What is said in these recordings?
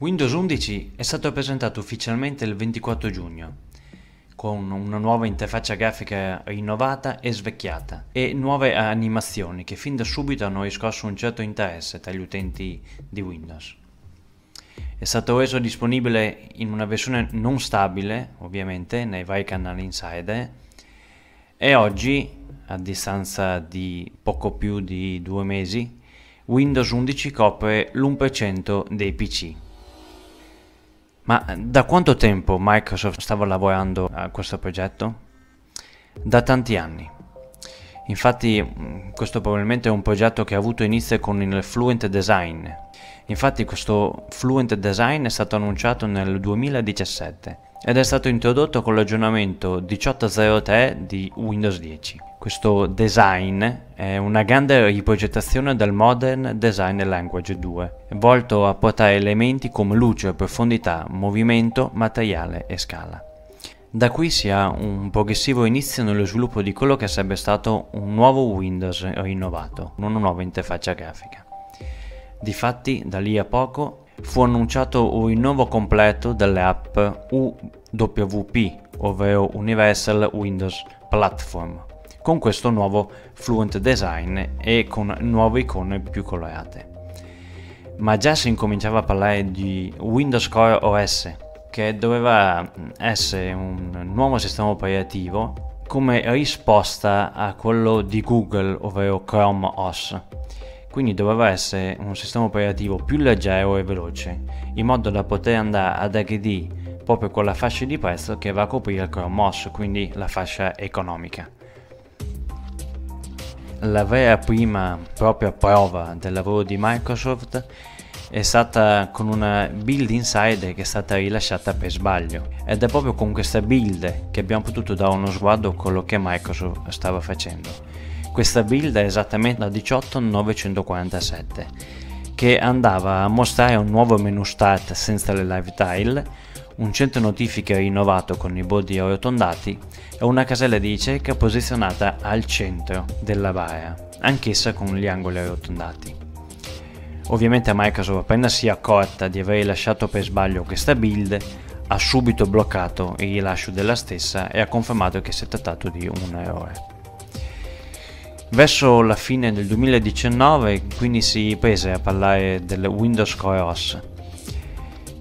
Windows 11 è stato presentato ufficialmente il 24 giugno, con una nuova interfaccia grafica rinnovata e svecchiata e nuove animazioni che fin da subito hanno riscosso un certo interesse tra gli utenti di Windows. È stato reso disponibile in una versione non stabile, ovviamente, nei vari canali insider e oggi, a distanza di poco più di due mesi, Windows 11 copre l'1% dei PC. Ma da quanto tempo Microsoft stava lavorando a questo progetto? Da tanti anni. Infatti questo probabilmente è un progetto che ha avuto inizio con il Fluent Design. Infatti questo Fluent Design è stato annunciato nel 2017 ed è stato introdotto con l'aggiornamento 18.03 di Windows 10. Questo design è una grande riprogettazione del Modern Design Language 2, volto a portare elementi come luce, profondità, movimento, materiale e scala. Da qui si ha un progressivo inizio nello sviluppo di quello che sarebbe stato un nuovo Windows rinnovato, una nuova interfaccia grafica. Difatti, da lì a poco fu annunciato un rinnovo completo delle app UWP, ovvero Universal Windows Platform, con questo nuovo Fluent Design e con nuove icone più colorate. Ma già si incominciava a parlare di Windows Core OS, che doveva essere un nuovo sistema operativo come risposta a quello di Google, ovvero Chrome OS. Quindi doveva essere un sistema operativo più leggero e veloce, in modo da poter andare ad aggredire proprio quella fascia di prezzo che va a coprire il Chrome OS, quindi la fascia economica la vera prima propria prova del lavoro di Microsoft è stata con una build insider che è stata rilasciata per sbaglio ed è proprio con questa build che abbiamo potuto dare uno sguardo a quello che Microsoft stava facendo. Questa build è esattamente la 18947 che andava a mostrare un nuovo menu start senza le live tile, un centro notifiche rinnovato con i bordi arrotondati e una casella di ricerca posizionata al centro della bara, anch'essa con gli angoli arrotondati. Ovviamente Microsoft appena si è accorta di aver rilasciato per sbaglio questa build, ha subito bloccato il rilascio della stessa e ha confermato che si è trattato di un errore. Verso la fine del 2019 quindi si prese a parlare del Windows Core OS,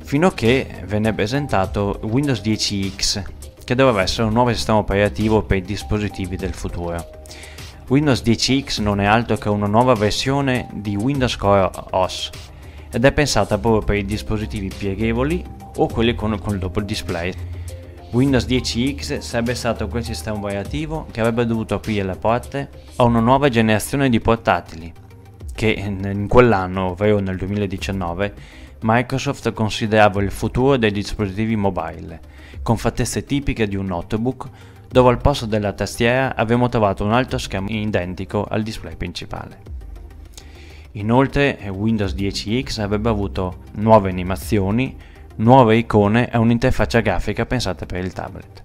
fino a che venne presentato Windows 10X, che doveva essere un nuovo sistema operativo per i dispositivi del futuro. Windows 10X non è altro che una nuova versione di Windows Core OS ed è pensata proprio per i dispositivi pieghevoli o quelli con, con il doppio display. Windows 10X sarebbe stato quel sistema operativo che avrebbe dovuto aprire le porte a una nuova generazione di portatili che in quell'anno, ovvero nel 2019, Microsoft considerava il futuro dei dispositivi mobile, con fattezze tipiche di un notebook dove al posto della tastiera abbiamo trovato un altro schermo identico al display principale. Inoltre Windows 10X avrebbe avuto nuove animazioni, nuove icone e un'interfaccia grafica pensata per il tablet.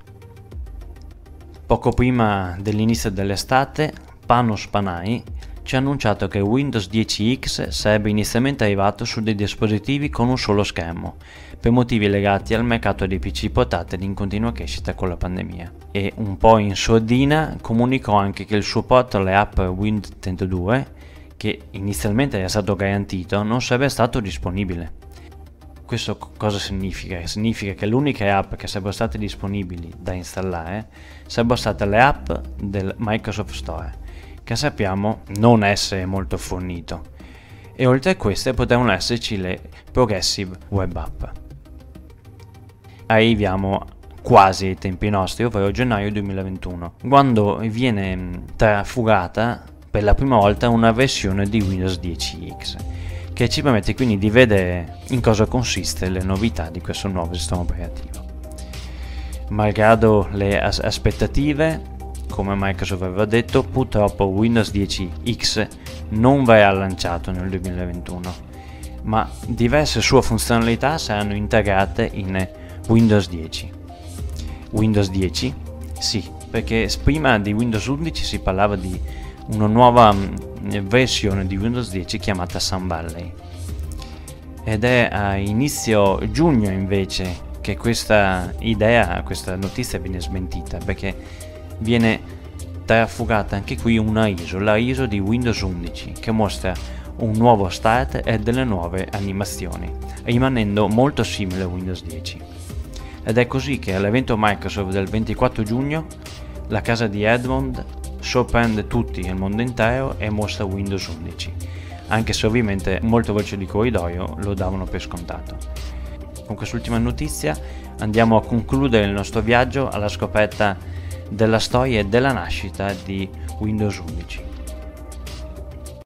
Poco prima dell'inizio dell'estate, Panos Panay ci ha annunciato che Windows 10X sarebbe inizialmente arrivato su dei dispositivi con un solo schermo, per motivi legati al mercato dei PC portatili in continua crescita con la pandemia. E un po' in sordina comunicò anche che il supporto alle app Windows 32, che inizialmente era stato garantito, non sarebbe stato disponibile. Questo cosa significa? Significa che le uniche app che sarebbero state disponibili da installare sarebbero state le app del Microsoft Store che sappiamo non essere molto fornito. E oltre a queste potevano esserci le Progressive Web App. Arriviamo quasi ai tempi nostri, ovvero gennaio 2021, quando viene trafugata per la prima volta una versione di Windows 10X, che ci permette quindi di vedere in cosa consiste le novità di questo nuovo sistema operativo. Malgrado le as- aspettative, come Microsoft aveva detto, purtroppo Windows 10X non verrà lanciato nel 2021, ma diverse sue funzionalità saranno integrate in Windows 10. Windows 10? Sì, perché prima di Windows 11 si parlava di una nuova mm, versione di Windows 10 chiamata Sun Valley. ed è a inizio giugno invece che questa idea, questa notizia viene smentita perché viene trafugata anche qui una ISO, la ISO di Windows 11 che mostra un nuovo start e delle nuove animazioni, rimanendo molto simile a Windows 10. Ed è così che all'evento Microsoft del 24 giugno la casa di Edmond sorprende tutti il mondo intero e mostra Windows 11, anche se ovviamente molte voci di corridoio lo davano per scontato. Con quest'ultima notizia andiamo a concludere il nostro viaggio alla scoperta della storia e della nascita di Windows 11.